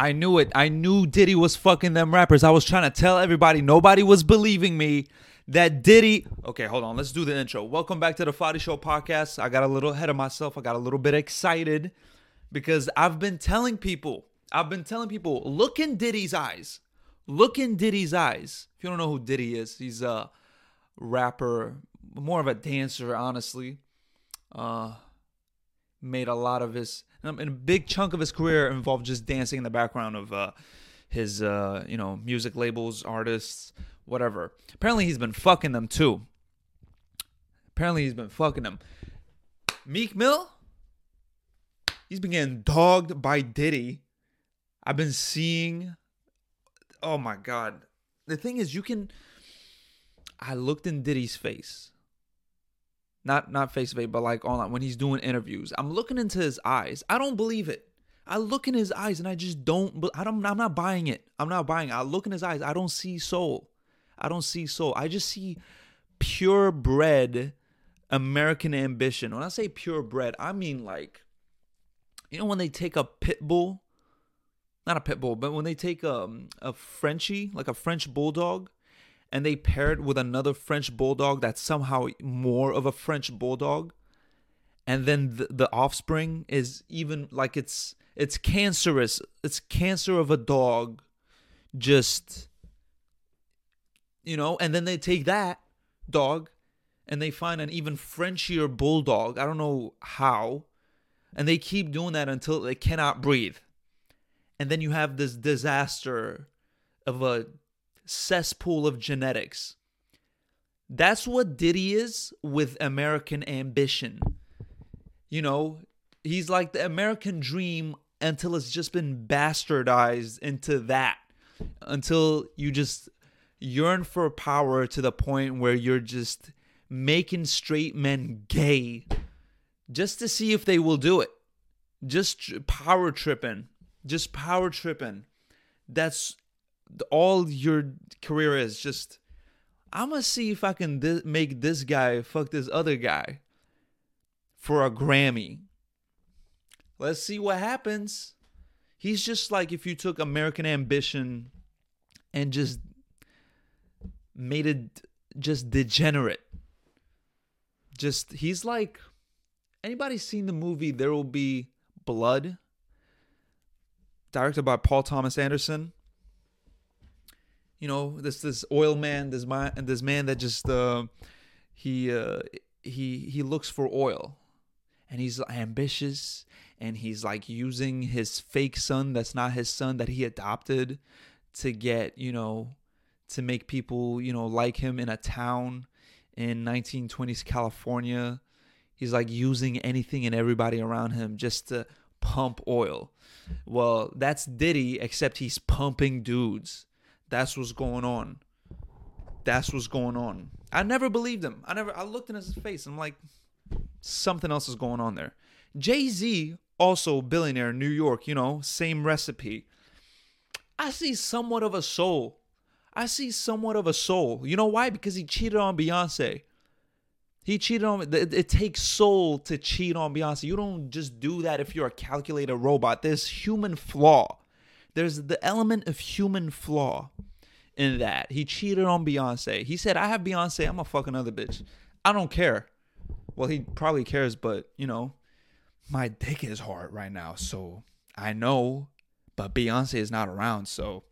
I knew it. I knew Diddy was fucking them rappers. I was trying to tell everybody. Nobody was believing me that Diddy. Okay, hold on. Let's do the intro. Welcome back to the Fadi Show podcast. I got a little ahead of myself. I got a little bit excited because I've been telling people, I've been telling people, look in Diddy's eyes. Look in Diddy's eyes. If you don't know who Diddy is, he's a rapper, more of a dancer, honestly. Uh, made a lot of his and a big chunk of his career involved just dancing in the background of uh, his uh, you know music labels, artists, whatever. Apparently he's been fucking them too. Apparently he's been fucking them. Meek Mill, he's been getting dogged by Diddy. I've been seeing. Oh my god! The thing is, you can. I looked in Diddy's face not not face to face, but like online when he's doing interviews. I'm looking into his eyes. I don't believe it. I look in his eyes and I just don't. I don't. I'm not buying it. I'm not buying. It. I look in his eyes. I don't see soul. I don't see soul. I just see purebred American ambition. When I say purebred, I mean like, you know, when they take a pit bull, not a pit bull, but when they take a um, a Frenchie, like a French bulldog, and they pair it with another French bulldog that's somehow more of a French bulldog, and then the, the offspring is even like it's it's cancerous. It's cancer of a dog, just you know. And then they take that dog, and they find an even Frenchier bulldog. I don't know how, and they keep doing that until they cannot breathe, and then you have this disaster of a cesspool of genetics. That's what Diddy is with American ambition. You know, he's like the American dream until it's just been bastardized into that. Until you just yearn for power to the point where you're just making straight men gay just to see if they will do it. Just power tripping. Just power tripping. That's all your career is just I'm gonna see if I can make this guy fuck this other guy for a Grammy. Let's see what happens. He's just like if you took American Ambition and just made it just degenerate. Just he's like anybody seen the movie There Will Be Blood? Directed by Paul Thomas Anderson you know this this oil man this man this man that just uh, he uh, he he looks for oil. And he's ambitious and he's like using his fake son that's not his son that he adopted to get you know to make people you know like him in a town in 1920s California. He's like using anything and everybody around him just to pump oil. Well that's Diddy except he's pumping dudes that's what's going on. That's what's going on. I never believed him. I never I looked in his face I'm like something else is going on there. Jay-Z also billionaire New York, you know, same recipe. I see somewhat of a soul. I see somewhat of a soul. You know why? Because he cheated on Beyonce. He cheated on it, it takes soul to cheat on Beyonce. You don't just do that if you're a calculated robot. There's human flaw. There's the element of human flaw in that. He cheated on Beyonce. He said, I have Beyonce, I'm a fucking other bitch. I don't care. Well, he probably cares, but you know, my dick is hard right now, so I know, but Beyonce is not around, so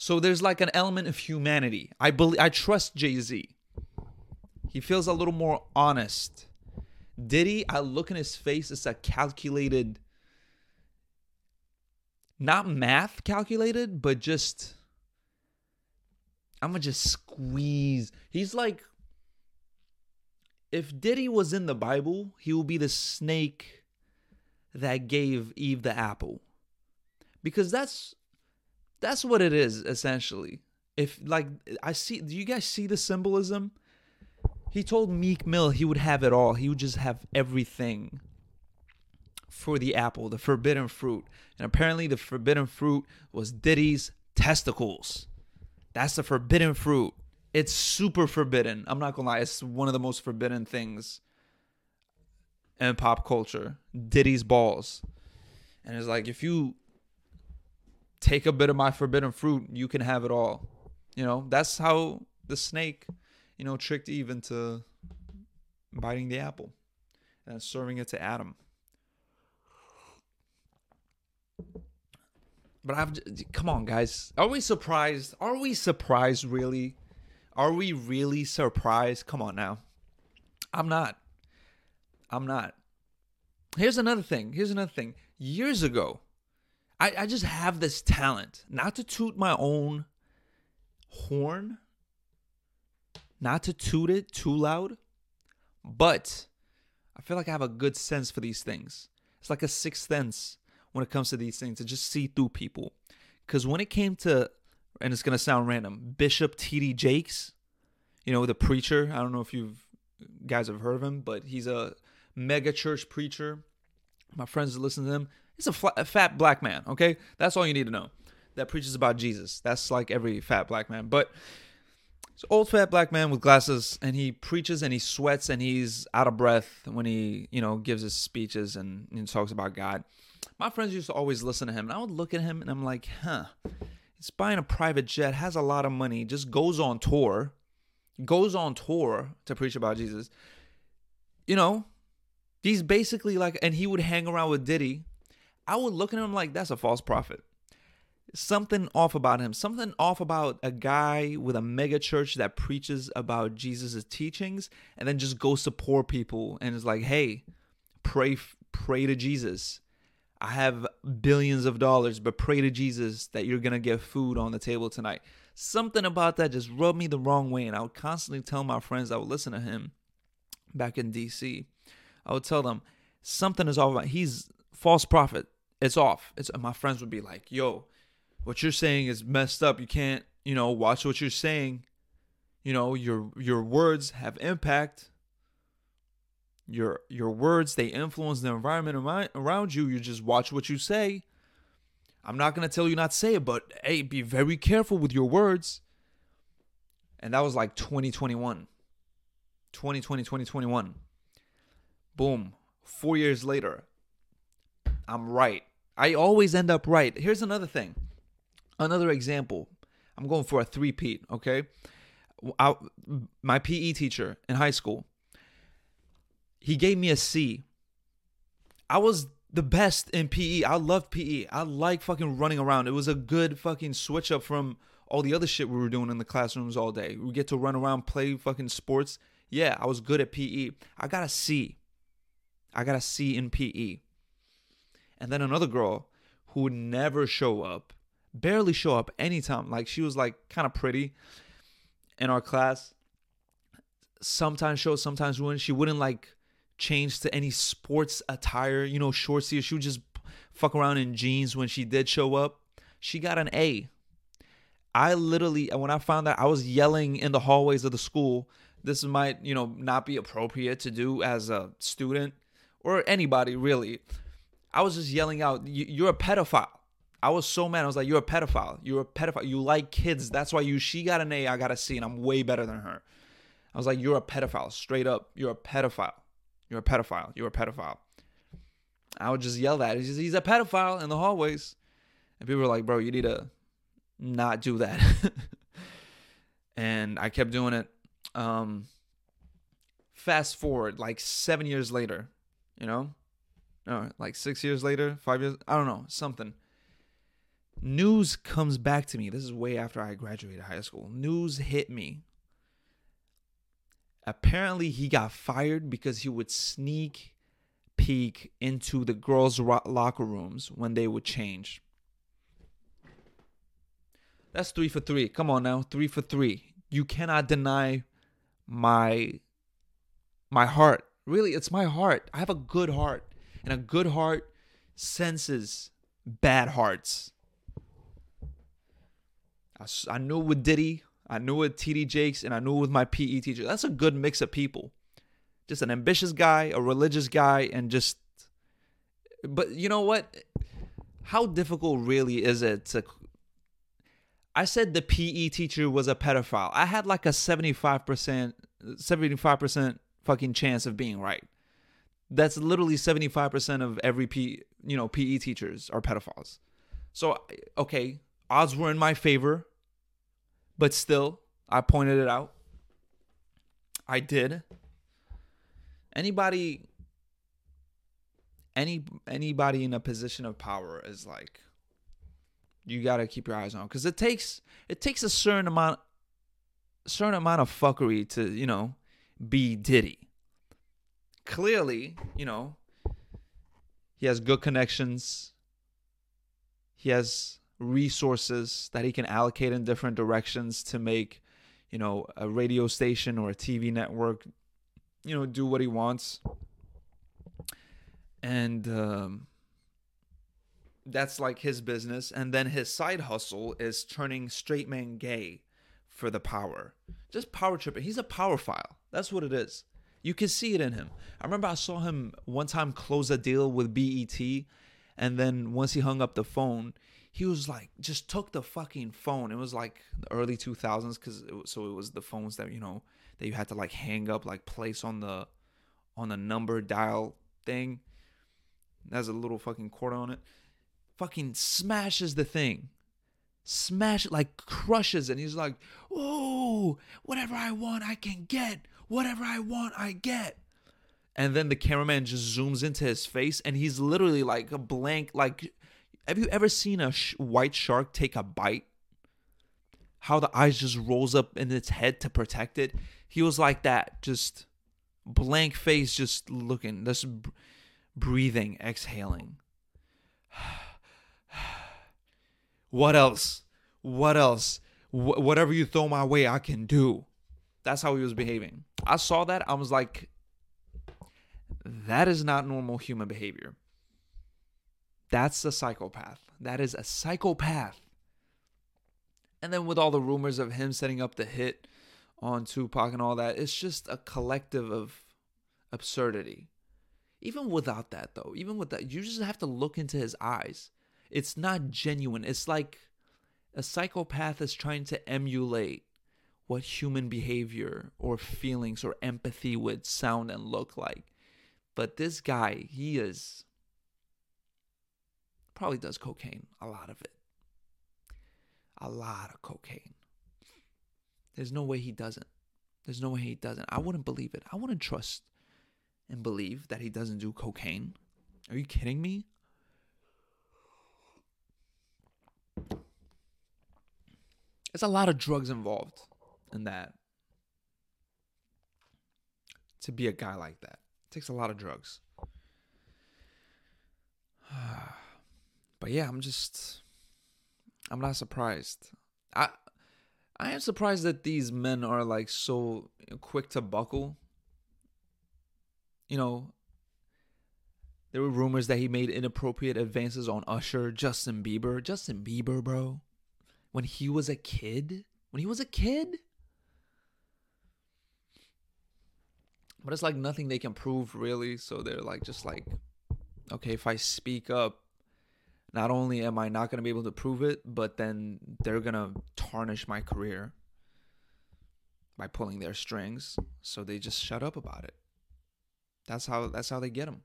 so there's like an element of humanity. I believe I trust Jay-Z. He feels a little more honest. Diddy, I look in his face, it's a calculated not math calculated, but just I'm gonna just squeeze. He's like, if Diddy was in the Bible, he will be the snake that gave Eve the apple, because that's that's what it is essentially. If like I see, do you guys see the symbolism? He told Meek Mill he would have it all. He would just have everything for the apple, the forbidden fruit. And apparently, the forbidden fruit was Diddy's testicles. That's the forbidden fruit. It's super forbidden. I'm not gonna lie, it's one of the most forbidden things in pop culture. Diddy's balls. And it's like if you take a bit of my forbidden fruit, you can have it all. You know, that's how the snake, you know, tricked Eve into biting the apple and serving it to Adam. But I've come on, guys. Are we surprised? Are we surprised really? Are we really surprised? Come on now. I'm not. I'm not. Here's another thing. Here's another thing. Years ago, I, I just have this talent not to toot my own horn, not to toot it too loud, but I feel like I have a good sense for these things. It's like a sixth sense when it comes to these things to just see through people. Because when it came to, and it's gonna sound random, Bishop T.D. Jakes, you know the preacher. I don't know if you guys have heard of him, but he's a mega church preacher. My friends listen to him. He's a, flat, a fat black man. Okay, that's all you need to know. That preaches about Jesus. That's like every fat black man, but. It's old fat black man with glasses, and he preaches and he sweats and he's out of breath when he, you know, gives his speeches and, and talks about God. My friends used to always listen to him, and I would look at him and I'm like, huh, he's buying a private jet, has a lot of money, just goes on tour, goes on tour to preach about Jesus. You know, he's basically like, and he would hang around with Diddy. I would look at him like that's a false prophet something off about him something off about a guy with a mega church that preaches about jesus' teachings and then just goes to poor people and is like hey pray pray to jesus i have billions of dollars but pray to jesus that you're gonna get food on the table tonight something about that just rubbed me the wrong way and i would constantly tell my friends I would listen to him back in dc i would tell them something is off he's false prophet it's off it's my friends would be like yo what you're saying is messed up. You can't, you know, watch what you're saying. You know, your your words have impact. Your your words they influence the environment around you. You just watch what you say. I'm not gonna tell you not to say it, but hey, be very careful with your words. And that was like 2021. 2020, 2021. Boom. Four years later, I'm right. I always end up right. Here's another thing. Another example. I'm going for a three-peat, okay? I, my PE teacher in high school, he gave me a C. I was the best in PE. I love PE. I like fucking running around. It was a good fucking switch up from all the other shit we were doing in the classrooms all day. We get to run around, play fucking sports. Yeah, I was good at PE. I got a C. I got a C in PE. And then another girl who would never show up barely show up anytime. Like she was like kind of pretty in our class. Sometimes show, sometimes wouldn't. She wouldn't like change to any sports attire, you know, shorts. She would just fuck around in jeans when she did show up. She got an A. I literally, when I found that, I was yelling in the hallways of the school. This might, you know, not be appropriate to do as a student or anybody really. I was just yelling out, "You're a pedophile." I was so mad. I was like, "You're a pedophile. You're a pedophile. You like kids. That's why you. She got an A. I got a C, and I'm way better than her." I was like, "You're a pedophile. Straight up. You're a pedophile. You're a pedophile. You're a pedophile." I would just yell that. He's, he's a pedophile in the hallways, and people were like, "Bro, you need to not do that." and I kept doing it. Um, fast forward, like seven years later, you know, no, like six years later, five years. I don't know, something news comes back to me. This is way after I graduated high school. News hit me. Apparently, he got fired because he would sneak peek into the girls' locker rooms when they would change. That's three for three. Come on now, three for three. You cannot deny my my heart. Really, it's my heart. I have a good heart, and a good heart senses bad hearts. I, I knew with Diddy, I knew with TD Jakes, and I knew with my PE teacher. That's a good mix of people. Just an ambitious guy, a religious guy, and just. But you know what? How difficult really is it to. I said the PE teacher was a pedophile. I had like a 75%, 75% fucking chance of being right. That's literally 75% of every P, you know, PE teachers are pedophiles. So, okay, odds were in my favor, but still, I pointed it out. I did. Anybody any anybody in a position of power is like you got to keep your eyes on cuz it takes it takes a certain amount certain amount of fuckery to, you know, be Diddy. Clearly, you know, he has good connections. He has resources that he can allocate in different directions to make, you know, a radio station or a TV network, you know, do what he wants. And um, that's like his business. And then his side hustle is turning straight man gay for the power. Just power tripping. He's a power file. That's what it is. You can see it in him. I remember I saw him one time close a deal with BET, and then once he hung up the phone, he was like, just took the fucking phone. It was like the early 2000s, because so it was the phones that you know that you had to like hang up, like place on the on the number dial thing. Has a little fucking cord on it. Fucking smashes the thing smash it, like crushes it. And he's like, oh, whatever I want, I can get. Whatever I want, I get. And then the cameraman just zooms into his face, and he's literally like a blank. Like, have you ever seen a sh- white shark take a bite? How the eyes just rolls up in its head to protect it. He was like that, just blank face, just looking, just breathing, exhaling. What else? What else? Wh- whatever you throw my way, I can do. That's how he was behaving. I saw that. I was like, that is not normal human behavior. That's a psychopath. That is a psychopath. And then with all the rumors of him setting up the hit on Tupac and all that, it's just a collective of absurdity. Even without that, though, even with that, you just have to look into his eyes. It's not genuine. It's like a psychopath is trying to emulate what human behavior or feelings or empathy would sound and look like. But this guy, he is probably does cocaine, a lot of it. A lot of cocaine. There's no way he doesn't. There's no way he doesn't. I wouldn't believe it. I wouldn't trust and believe that he doesn't do cocaine. Are you kidding me? There's a lot of drugs involved in that. To be a guy like that, takes a lot of drugs. but yeah, I'm just I'm not surprised. I I am surprised that these men are like so quick to buckle. You know, there were rumors that he made inappropriate advances on Usher, Justin Bieber. Justin Bieber, bro when he was a kid. When he was a kid. But it's like nothing they can prove really. So they're like, just like, okay, if I speak up, not only am I not going to be able to prove it, but then they're going to tarnish my career by pulling their strings. So they just shut up about it. That's how that's how they get them.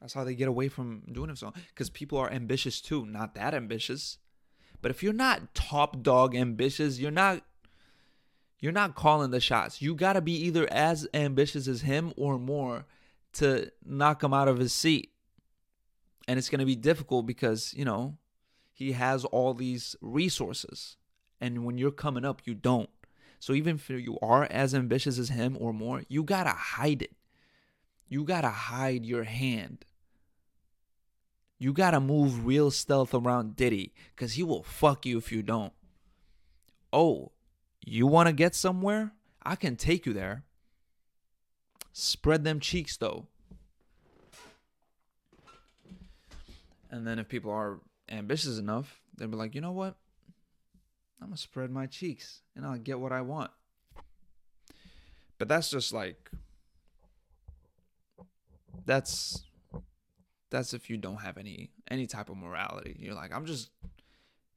That's how they get away from doing it so because people are ambitious too, not that ambitious. But if you're not top dog ambitious, you're not you're not calling the shots. You got to be either as ambitious as him or more to knock him out of his seat. And it's going to be difficult because, you know, he has all these resources. And when you're coming up, you don't. So even if you are as ambitious as him or more, you got to hide it. You got to hide your hand you gotta move real stealth around Diddy, cause he will fuck you if you don't. Oh, you wanna get somewhere? I can take you there. Spread them cheeks though. And then if people are ambitious enough, they'll be like, you know what? I'm gonna spread my cheeks and I'll get what I want. But that's just like that's that's if you don't have any any type of morality. You're like, I'm just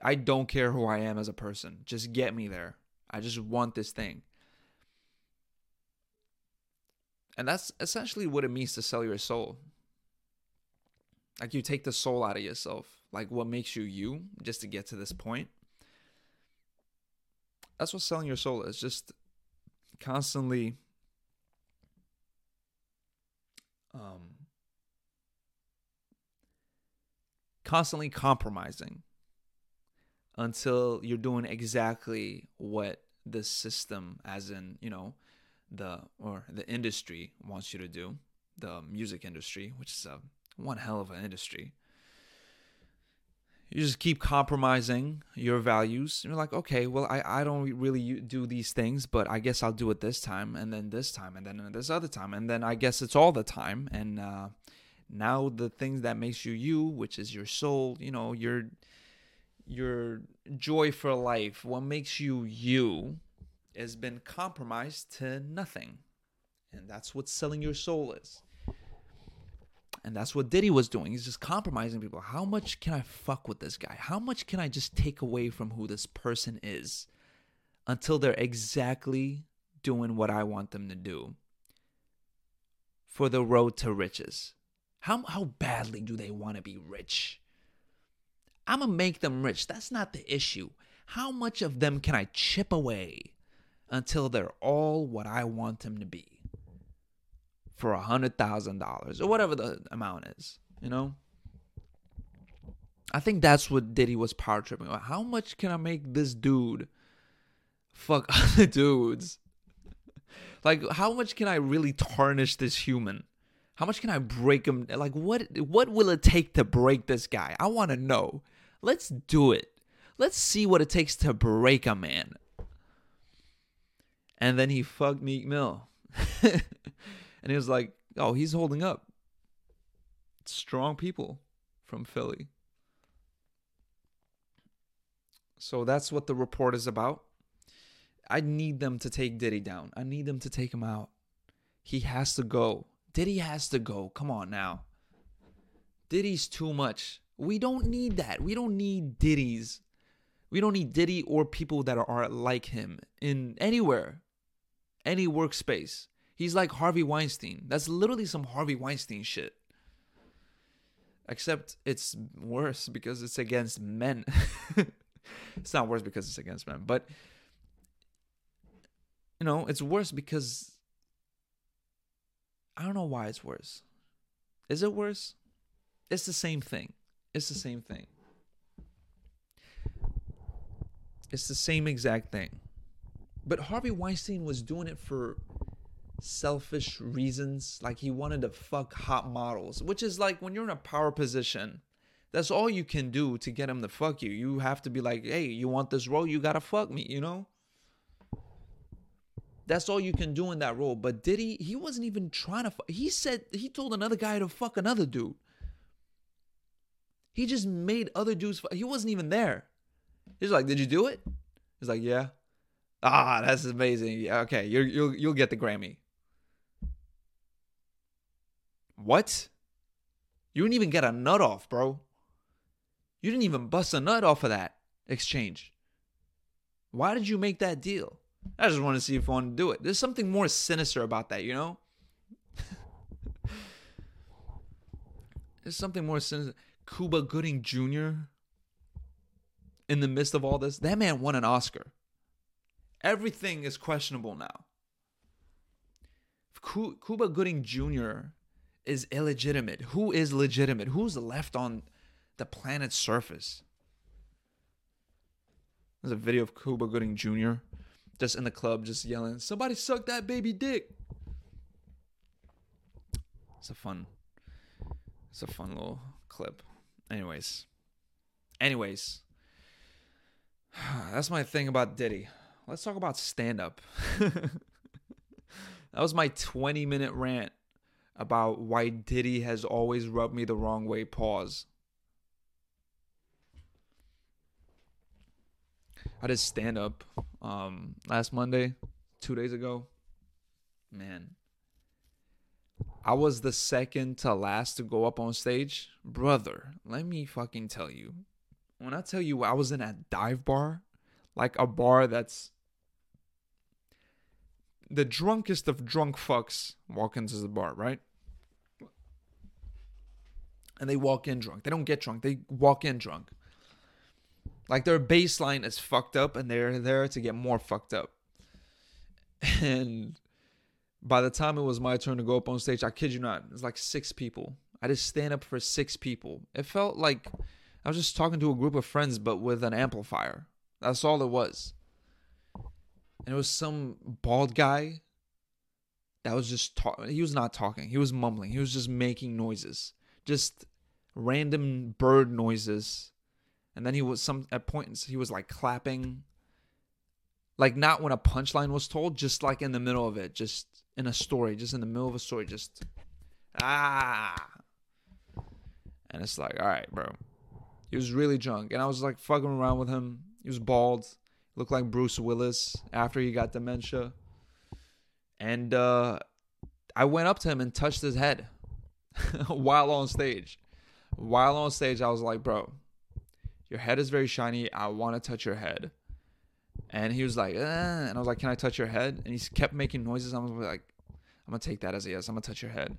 I don't care who I am as a person. Just get me there. I just want this thing. And that's essentially what it means to sell your soul. Like you take the soul out of yourself. Like what makes you you just to get to this point. That's what selling your soul is. Just constantly um constantly compromising until you're doing exactly what the system as in you know the or the industry wants you to do the music industry which is a one hell of an industry. You just keep compromising your values. You're like okay well i, I don't really do these things but i guess i'll do it this time and then this time and then this other time and then i guess it's all the time. And uh, now the things that makes you you which is your soul you know your your joy for life what makes you you has been compromised to nothing and that's what selling your soul is and that's what Diddy was doing. He's just compromising people. How much can I fuck with this guy? How much can I just take away from who this person is until they're exactly doing what I want them to do for the road to riches? How, how badly do they want to be rich? I'm going to make them rich. That's not the issue. How much of them can I chip away until they're all what I want them to be? for a hundred thousand dollars or whatever the amount is, you know. I think that's what Diddy was power tripping about. How much can I make this dude fuck other dudes? like, how much can I really tarnish this human? How much can I break him? Like, what what will it take to break this guy? I want to know. Let's do it. Let's see what it takes to break a man. And then he fucked Meek Mill. And he was like, oh, he's holding up. Strong people from Philly. So that's what the report is about. I need them to take Diddy down. I need them to take him out. He has to go. Diddy has to go. Come on now. Diddy's too much. We don't need that. We don't need Diddy's. We don't need Diddy or people that are like him in anywhere, any workspace. He's like Harvey Weinstein. That's literally some Harvey Weinstein shit. Except it's worse because it's against men. it's not worse because it's against men, but you know, it's worse because I don't know why it's worse. Is it worse? It's the same thing. It's the same thing. It's the same exact thing. But Harvey Weinstein was doing it for selfish reasons. Like he wanted to fuck hot models, which is like when you're in a power position, that's all you can do to get him to fuck you. You have to be like, hey, you want this role? You gotta fuck me, you know? That's all you can do in that role. But Diddy? He wasn't even trying to. Fuck. He said he told another guy to fuck another dude. He just made other dudes. He wasn't even there. He's like, "Did you do it?" He's like, "Yeah." Ah, that's amazing. Okay, you you'll you'll get the Grammy. What? You didn't even get a nut off, bro. You didn't even bust a nut off of that exchange. Why did you make that deal? I just want to see if you want to do it. There's something more sinister about that, you know? There's something more sinister. Cuba Gooding Jr. in the midst of all this, that man won an Oscar. Everything is questionable now. Cuba Gooding Jr is illegitimate? Who is legitimate? Who's left on the planet's surface? There's a video of Cuba Gooding Jr. just in the club, just yelling, "Somebody suck that baby dick." It's a fun, it's a fun little clip. Anyways, anyways, that's my thing about Diddy. Let's talk about stand up. that was my 20 minute rant about why Diddy has always rubbed me the wrong way. Pause. I did stand up um, last Monday, two days ago. Man, I was the second to last to go up on stage. Brother, let me fucking tell you. When I tell you I was in a dive bar, like a bar that's the drunkest of drunk fucks walk into the bar, right? and they walk in drunk. They don't get drunk. They walk in drunk. Like their baseline is fucked up and they're there to get more fucked up. And by the time it was my turn to go up on stage, I kid you not, it was like six people. I just stand up for six people. It felt like I was just talking to a group of friends, but with an amplifier. That's all it was. And it was some bald guy that was just talking. He was not talking. He was mumbling. He was just making noises, just random bird noises. And then he was some at points he was like clapping, like not when a punchline was told, just like in the middle of it, just in a story, just in the middle of a story, just ah. And it's like, all right, bro. He was really drunk, and I was like fucking around with him. He was bald, looked like Bruce Willis after he got dementia. And uh, I went up to him and touched his head while on stage. While on stage, I was like, bro, your head is very shiny. I want to touch your head. And he was like, eh. and I was like, can I touch your head? And he kept making noises. I was like, I'm to take that as a yes. I'm to touch your head.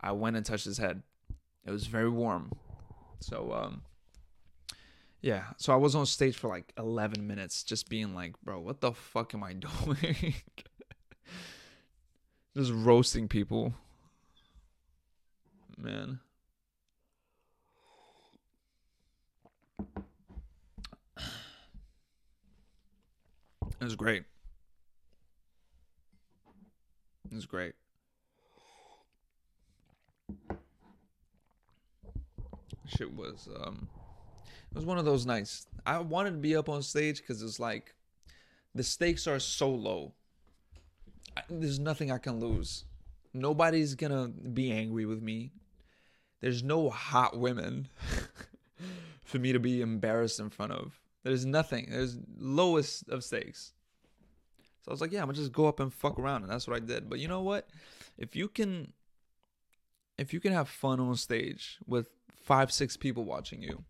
I went and touched his head. It was very warm. So, um, yeah. So I was on stage for like 11 minutes just being like, bro, what the fuck am I doing? Just roasting people. Man. It was great. It was great. Shit was um it was one of those nights. I wanted to be up on stage cuz it's like the stakes are so low there's nothing I can lose. Nobody's gonna be angry with me. There's no hot women for me to be embarrassed in front of. There's nothing. There's lowest of stakes. So I was like, yeah, I'm gonna just go up and fuck around, and that's what I did. But you know what? If you can, if you can have fun on stage with five, six people watching you,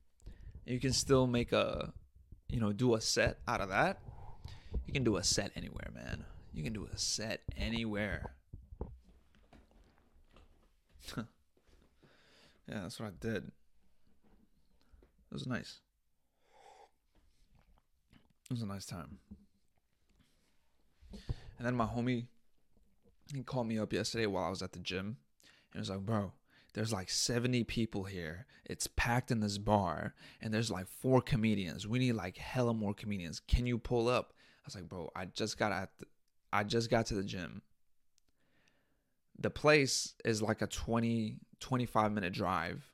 you can still make a, you know, do a set out of that. You can do a set anywhere, man. You can do a set anywhere. yeah, that's what I did. It was nice. It was a nice time. And then my homie, he called me up yesterday while I was at the gym. And was like, bro, there's like 70 people here. It's packed in this bar. And there's like four comedians. We need like hella more comedians. Can you pull up? I was like, bro, I just got at the, I just got to the gym. The place is like a 20, 25 minute drive,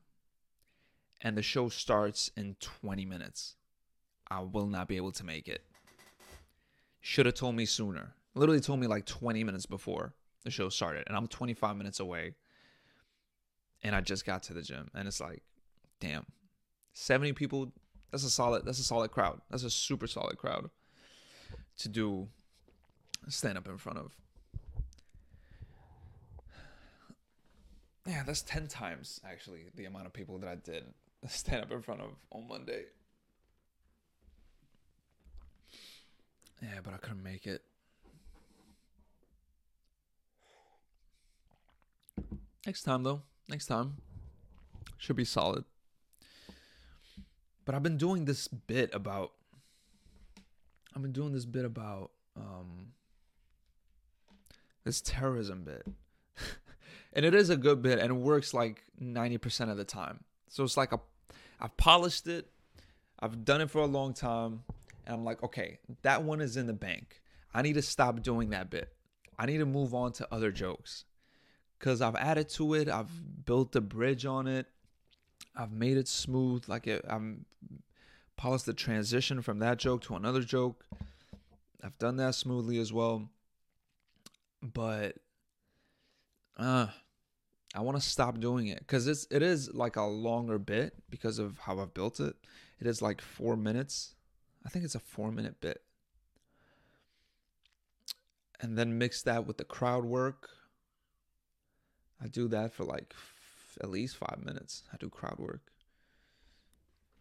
and the show starts in 20 minutes. I will not be able to make it. Should have told me sooner. Literally told me like 20 minutes before the show started, and I'm 25 minutes away. And I just got to the gym, and it's like, damn, 70 people. That's a solid. That's a solid crowd. That's a super solid crowd to do stand up in front of. Yeah, that's 10 times actually the amount of people that I did stand up in front of on Monday. Yeah, but I couldn't make it. Next time, though. Next time. Should be solid. But I've been doing this bit about. I've been doing this bit about um, this terrorism bit. and it is a good bit and it works like 90% of the time. So it's like a I've polished it. I've done it for a long time and I'm like, okay, that one is in the bank. I need to stop doing that bit. I need to move on to other jokes. Cuz I've added to it, I've built a bridge on it. I've made it smooth like it, I'm polished the transition from that joke to another joke. I've done that smoothly as well but uh I want to stop doing it because it's it is like a longer bit because of how I've built it. It is like four minutes. I think it's a four minute bit, and then mix that with the crowd work. I do that for like f- at least five minutes. I do crowd work,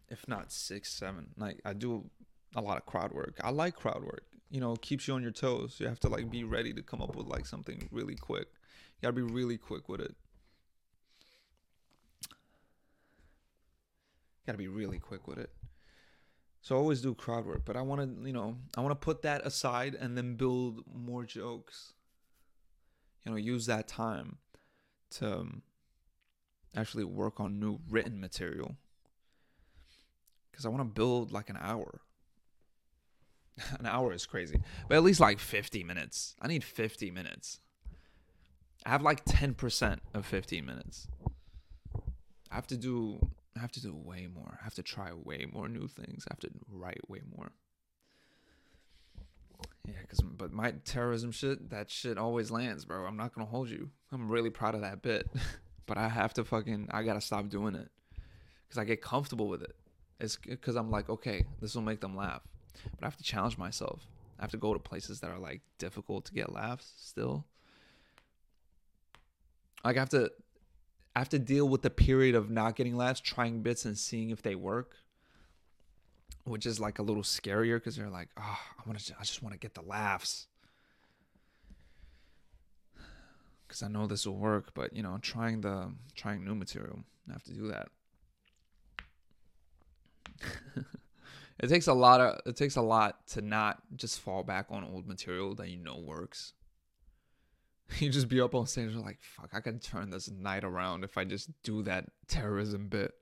if not six, seven. Like I do a lot of crowd work. I like crowd work you know keeps you on your toes you have to like be ready to come up with like something really quick you gotta be really quick with it Gotta be really quick with it. So I always do crowd work, but I want to, you know, I want to put that aside and then build more jokes. You know, use that time to um, actually work on new written material. Because I want to build like an hour. an hour is crazy, but at least like 50 minutes. I need 50 minutes. I have like 10% of 15 minutes. I have to do I have to do way more. I have to try way more new things. I have to write way more. Yeah, cause but my terrorism shit, that shit always lands, bro. I'm not gonna hold you. I'm really proud of that bit, but I have to fucking I gotta stop doing it, cause I get comfortable with it. It's because I'm like, okay, this will make them laugh, but I have to challenge myself. I have to go to places that are like difficult to get laughs still. Like I have to I have to deal with the period of not getting laughs, trying bits and seeing if they work, which is like a little scarier because they're like, oh, I want to, I just want to get the laughs because I know this will work. But you know, trying the trying new material, I have to do that. it takes a lot of it takes a lot to not just fall back on old material that you know works. you just be up on stage and like, fuck, I can turn this night around if I just do that terrorism bit.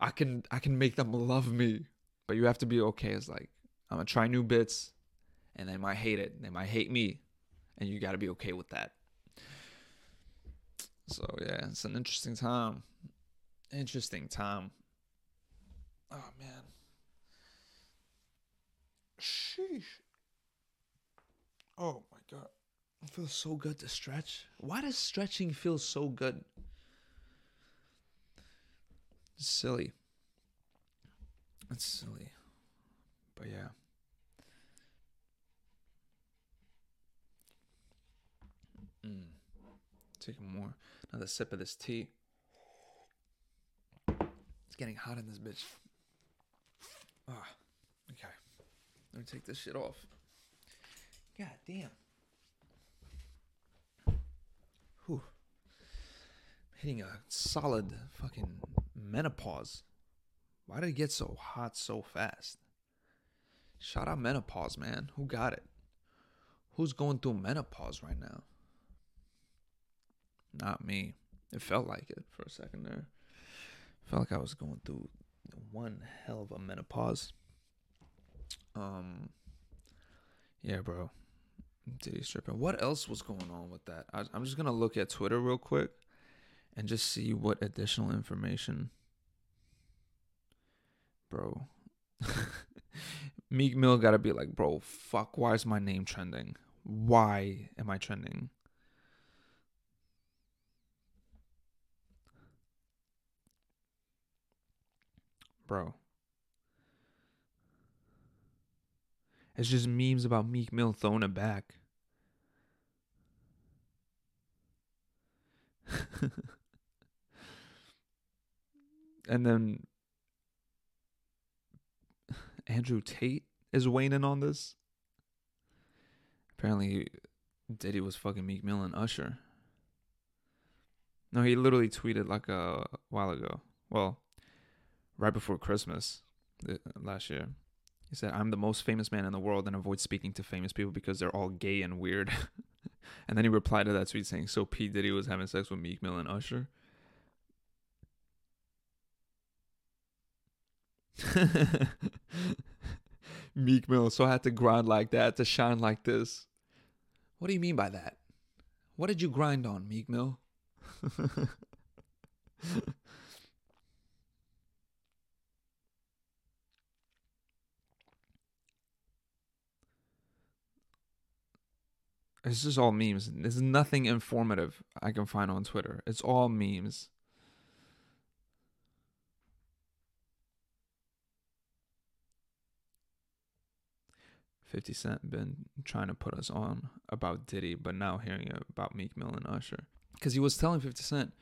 I can I can make them love me. But you have to be okay. It's like I'm gonna try new bits and they might hate it. They might hate me. And you gotta be okay with that. So yeah, it's an interesting time. Interesting time. Oh man. Sheesh. Oh my god. It feels so good to stretch. Why does stretching feel so good? Silly. It's silly. But yeah. Mm. Taking more. Another sip of this tea. It's getting hot in this bitch. Ah, okay. Let me take this shit off. God damn. Whew. Hitting a solid fucking menopause. Why did it get so hot so fast? Shout out menopause, man. Who got it? Who's going through menopause right now? Not me. It felt like it for a second there. Felt like I was going through one hell of a menopause. Um, yeah, bro. Diddy stripping. What else was going on with that? I, I'm just gonna look at Twitter real quick and just see what additional information. Bro, Meek Mill gotta be like, bro, fuck. Why is my name trending? Why am I trending? Bro. It's just memes about Meek Mill throwing it back. and then Andrew Tate is in on this. Apparently, Diddy was fucking Meek Mill and Usher. No, he literally tweeted like a while ago. Well, right before Christmas uh, last year. He said, I'm the most famous man in the world and avoid speaking to famous people because they're all gay and weird. and then he replied to that tweet saying, So P. Diddy was having sex with Meek Mill and Usher? Meek Mill, so I had to grind like that to shine like this. What do you mean by that? What did you grind on, Meek Mill? It's just all memes. There's nothing informative I can find on Twitter. It's all memes. Fifty Cent been trying to put us on about Diddy, but now hearing about Meek Mill and Usher, because he was telling Fifty Cent,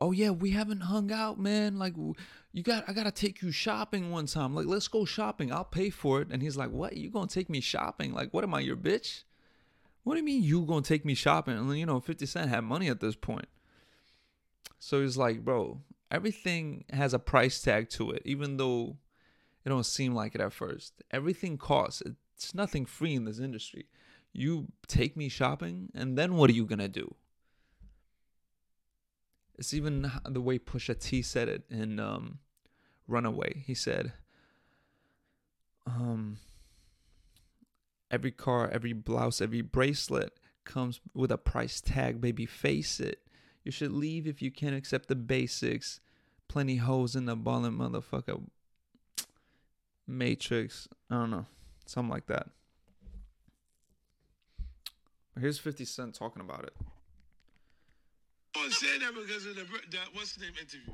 "Oh yeah, we haven't hung out, man. Like you got, I gotta take you shopping one time. Like let's go shopping. I'll pay for it." And he's like, "What? You gonna take me shopping? Like what am I, your bitch?" What do you mean you gonna take me shopping? And you know, 50 Cent had money at this point. So he's like, bro, everything has a price tag to it, even though it don't seem like it at first. Everything costs. It's nothing free in this industry. You take me shopping, and then what are you gonna do? It's even the way Pusha T said it in um, Runaway. He said, um, every car, every blouse, every bracelet comes with a price tag, baby. Face it. You should leave if you can't accept the basics. Plenty hoes in the ballin' motherfucker. Matrix. I don't know. Something like that. Here's 50 Cent talking about it. I was saying that because of the, the what's the name interview?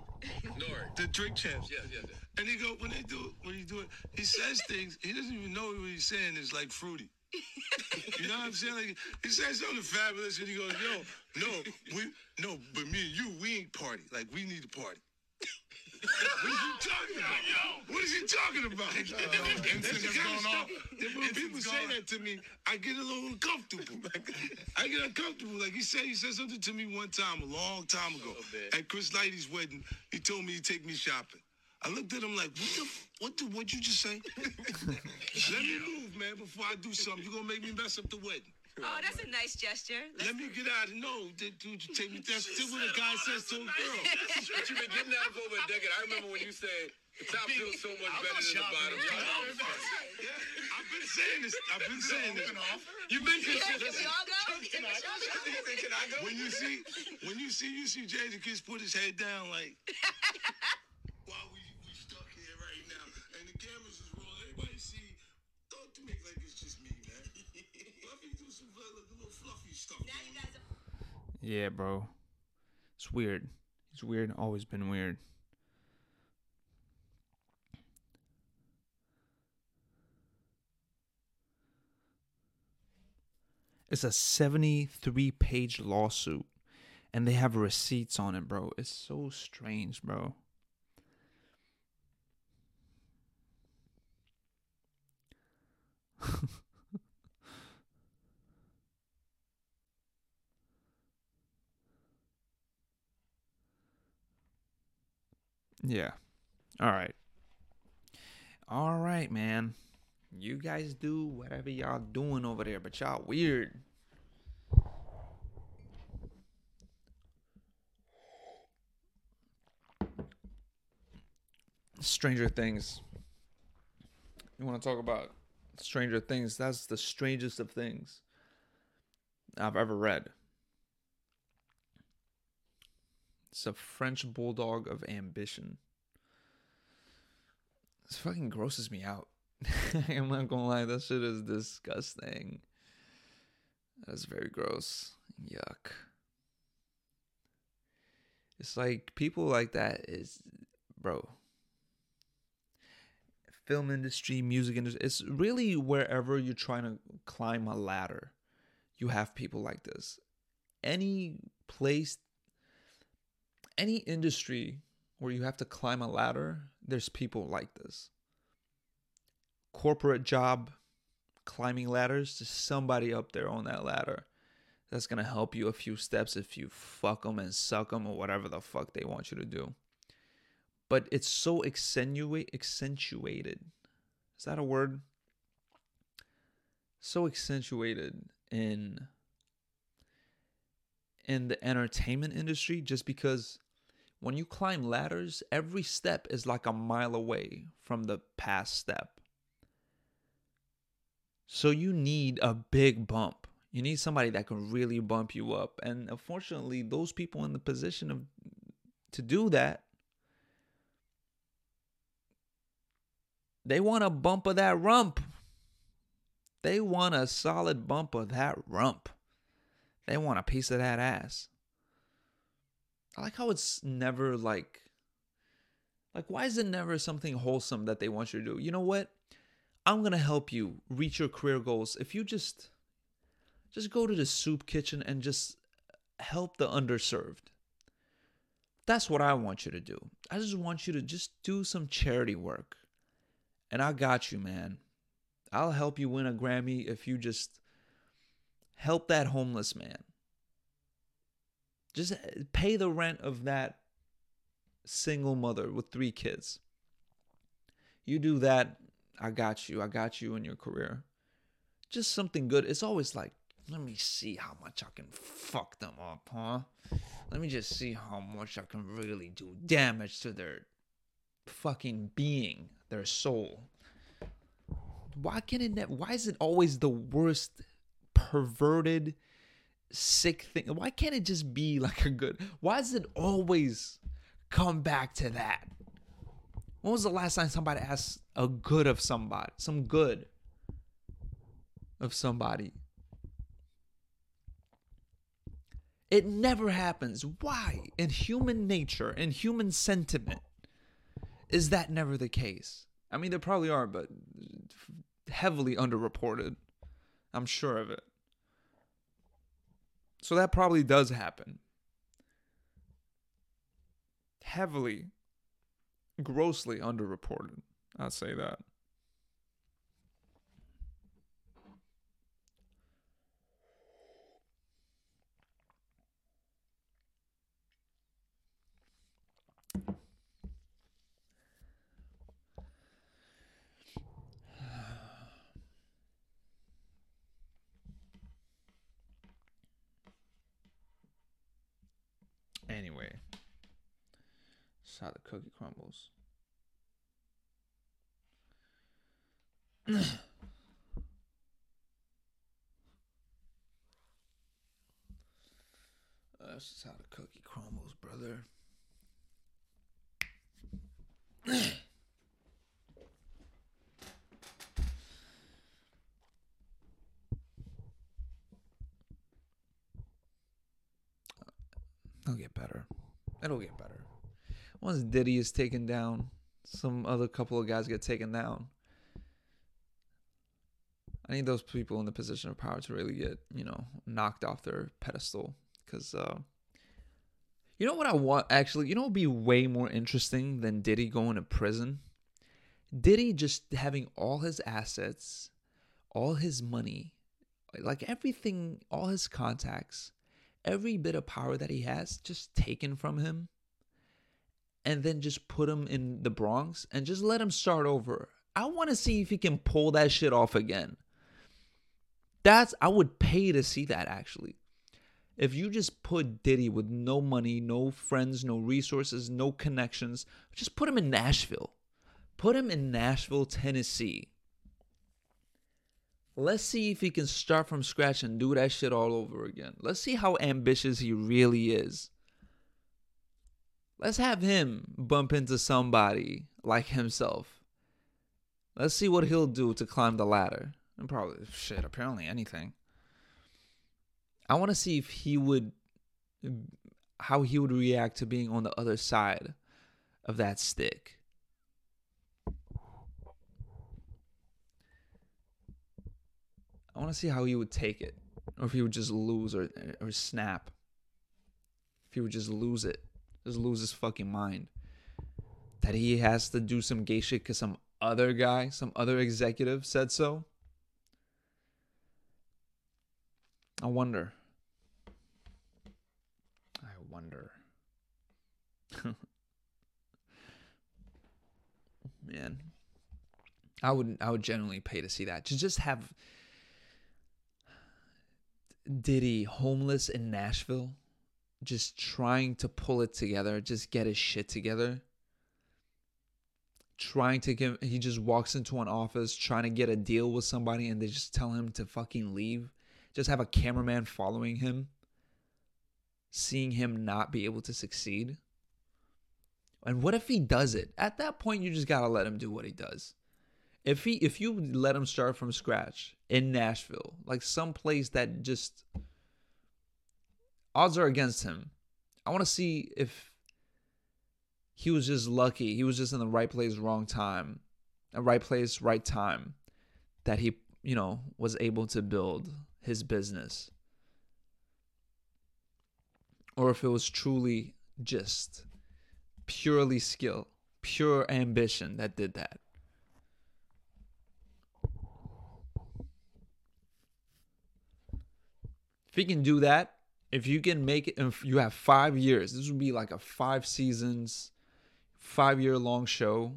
Nori. The drink champs. Yeah, yeah, yes. And he go when they do when he do it, he says things. He doesn't even know what he's saying is like fruity. you know what I'm saying? Like he says something fabulous, and he goes, "Yo, no, we no, but me and you, we ain't party. Like we need to party." What is he talking about? Yo, What is he talking about? and that's the kind of stuff that when people say that to me, I get a little uncomfortable. I get uncomfortable. Like he said, he said something to me one time, a long time ago, at Chris Lighty's wedding. He told me he'd take me shopping. I looked at him like, what the, what the, what'd you just say? Let me move, man, before I do something. You're gonna make me mess up the wedding. Oh, that's a nice gesture. Let's Let me get out of no, dude, you take me. That's still what a guy says to a girl. But you've been getting that for over a decade. I remember when you said the top feels so much better than the bottom. Yeah, I've been saying this. I've been saying this. You've been Can consistent. we all go? Can we all go? Can I go? When you see, when you see, you see Jadakiss put his head down like. Yeah, bro. It's weird. It's weird. Always been weird. It's a 73 page lawsuit and they have receipts on it, bro. It's so strange, bro. Yeah. All right. All right, man. You guys do whatever y'all doing over there, but y'all weird. Stranger Things. You want to talk about Stranger Things? That's the strangest of things I've ever read. It's a French bulldog of ambition. This fucking grosses me out. I'm not gonna lie, that shit is disgusting. That's very gross. Yuck. It's like people like that is, bro. Film industry, music industry. It's really wherever you're trying to climb a ladder, you have people like this. Any place any industry where you have to climb a ladder, there's people like this. Corporate job, climbing ladders, there's somebody up there on that ladder that's gonna help you a few steps if you fuck them and suck them or whatever the fuck they want you to do. But it's so accentuate accentuated. Is that a word? So accentuated in in the entertainment industry just because when you climb ladders, every step is like a mile away from the past step. So you need a big bump. You need somebody that can really bump you up. And unfortunately, those people in the position of to do that, they want a bump of that rump. They want a solid bump of that rump. They want a piece of that ass. I like how it's never like like why is it never something wholesome that they want you to do? You know what? I'm going to help you reach your career goals if you just just go to the soup kitchen and just help the underserved. That's what I want you to do. I just want you to just do some charity work. And I got you, man. I'll help you win a Grammy if you just help that homeless man. Just uh, pay the rent of that single mother with three kids. You do that, I got you. I got you in your career. Just something good. It's always like, let me see how much I can fuck them up, huh? Let me just see how much I can really do damage to their fucking being, their soul. Why can't it ne- why is it always the worst perverted sick thing? Why can't it just be like a good? Why does it always come back to that? When was the last time somebody asked a good of somebody? Some good of somebody. It never happens. Why? In human nature, in human sentiment, is that never the case? I mean, there probably are, but heavily underreported. I'm sure of it. So that probably does happen. Heavily, grossly underreported. I'll say that. Anyway, how the cookie crumbles. That's just how the cookie crumbles, brother. It'll get better. It'll get better. Once Diddy is taken down, some other couple of guys get taken down. I need those people in the position of power to really get, you know, knocked off their pedestal. Because, uh, you know what I want? Actually, you know would be way more interesting than Diddy going to prison? Diddy just having all his assets, all his money, like everything, all his contacts, every bit of power that he has just taken from him and then just put him in the Bronx and just let him start over. I want to see if he can pull that shit off again. That's I would pay to see that actually. If you just put Diddy with no money, no friends, no resources, no connections, just put him in Nashville. Put him in Nashville, Tennessee. Let's see if he can start from scratch and do that shit all over again. Let's see how ambitious he really is. Let's have him bump into somebody like himself. Let's see what he'll do to climb the ladder. And probably, shit, apparently anything. I want to see if he would, how he would react to being on the other side of that stick. I want to see how he would take it, or if he would just lose or or snap. If he would just lose it, just lose his fucking mind. That he has to do some gay shit because some other guy, some other executive said so. I wonder. I wonder. Man, I would I would genuinely pay to see that. To just have Diddy homeless in Nashville, just trying to pull it together, just get his shit together. Trying to get he just walks into an office trying to get a deal with somebody and they just tell him to fucking leave. Just have a cameraman following him, seeing him not be able to succeed. And what if he does it? At that point, you just gotta let him do what he does. If he if you let him start from scratch in Nashville, like some place that just odds are against him. I want to see if he was just lucky. He was just in the right place, wrong time. A right place, right time that he, you know, was able to build his business. Or if it was truly just purely skill, pure ambition that did that. If he can do that, if you can make it, if you have five years, this would be like a five seasons, five year long show.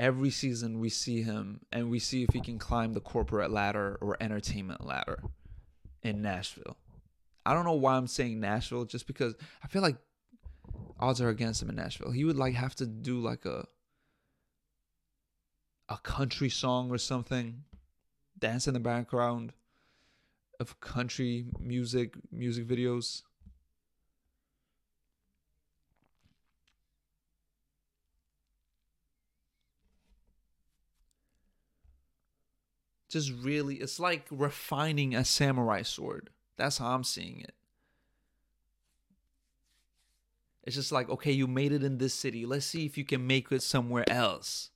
Every season we see him and we see if he can climb the corporate ladder or entertainment ladder in Nashville. I don't know why I'm saying Nashville, just because I feel like odds are against him in Nashville. He would like have to do like a a country song or something, dance in the background of country music, music videos. Just really, it's like refining a samurai sword. That's how I'm seeing it. It's just like, okay, you made it in this city. Let's see if you can make it somewhere else.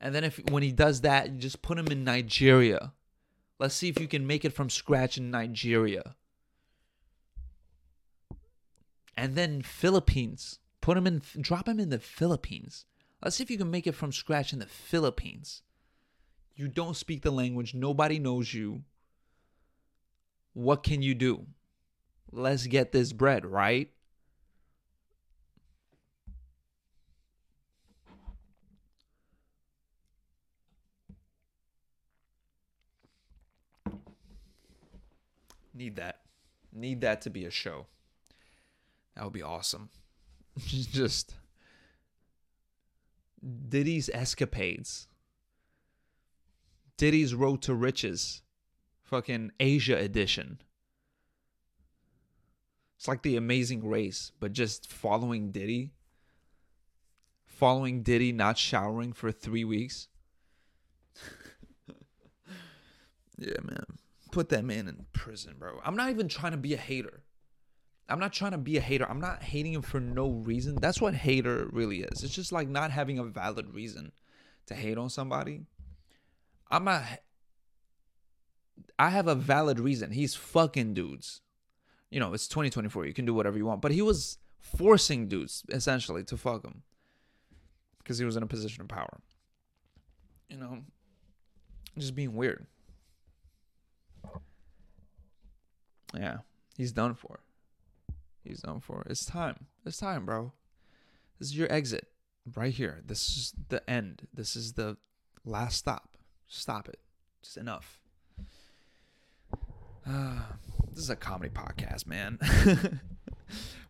And then if when he does that, you just put him in Nigeria. Let's see if you can make it from scratch in Nigeria. And then Philippines. Put him in drop him in the Philippines. Let's see if you can make it from scratch in the Philippines. You don't speak the language, nobody knows you. What can you do? Let's get this bread, right? Need that. Need that to be a show. That would be awesome. Just Diddy's escapades. Diddy's Road to Riches. Fucking Asia edition. It's like the amazing race, but just following Diddy. Following Diddy not showering for three weeks. yeah, man put that man in prison, bro. I'm not even trying to be a hater. I'm not trying to be a hater. I'm not hating him for no reason. That's what hater really is. It's just like not having a valid reason to hate on somebody. I'm not I have a valid reason. He's fucking dudes. You know, it's 2024. You can do whatever you want. But he was forcing dudes essentially to fuck him because he was in a position of power. You know, just being weird. Yeah, he's done for. He's done for. It's time. It's time, bro. This is your exit right here. This is the end. This is the last stop. Stop it. It's enough. Uh, this is a comedy podcast, man.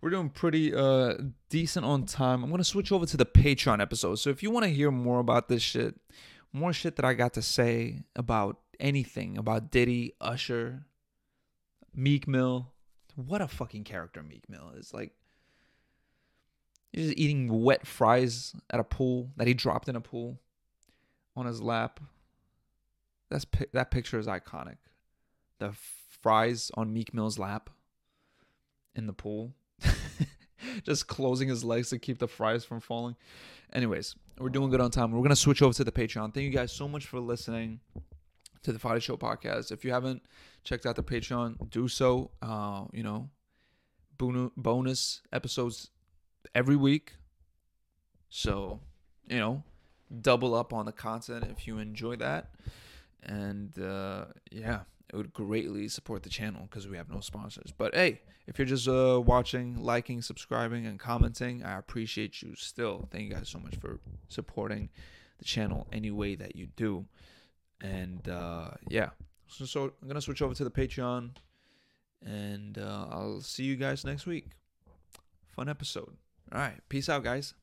We're doing pretty uh decent on time. I'm gonna switch over to the Patreon episode. So if you want to hear more about this shit, more shit that I got to say about anything about Diddy, Usher, Meek Mill. What a fucking character Meek Mill is. Like he's just eating wet fries at a pool that he dropped in a pool on his lap. That's that picture is iconic. The fries on Meek Mill's lap in the pool. just closing his legs to keep the fries from falling. Anyways, we're doing good on time. We're gonna switch over to the Patreon. Thank you guys so much for listening to the Fadi Show podcast. If you haven't checked out the Patreon, do so. Uh, you know, bonus episodes every week. So, you know, double up on the content if you enjoy that. And uh, yeah, it would greatly support the channel because we have no sponsors. But hey, if you're just uh, watching, liking, subscribing, and commenting, I appreciate you still. Thank you guys so much for supporting the channel any way that you do. And uh, yeah, so, so I'm gonna switch over to the Patreon, and uh, I'll see you guys next week. Fun episode. All right, peace out, guys.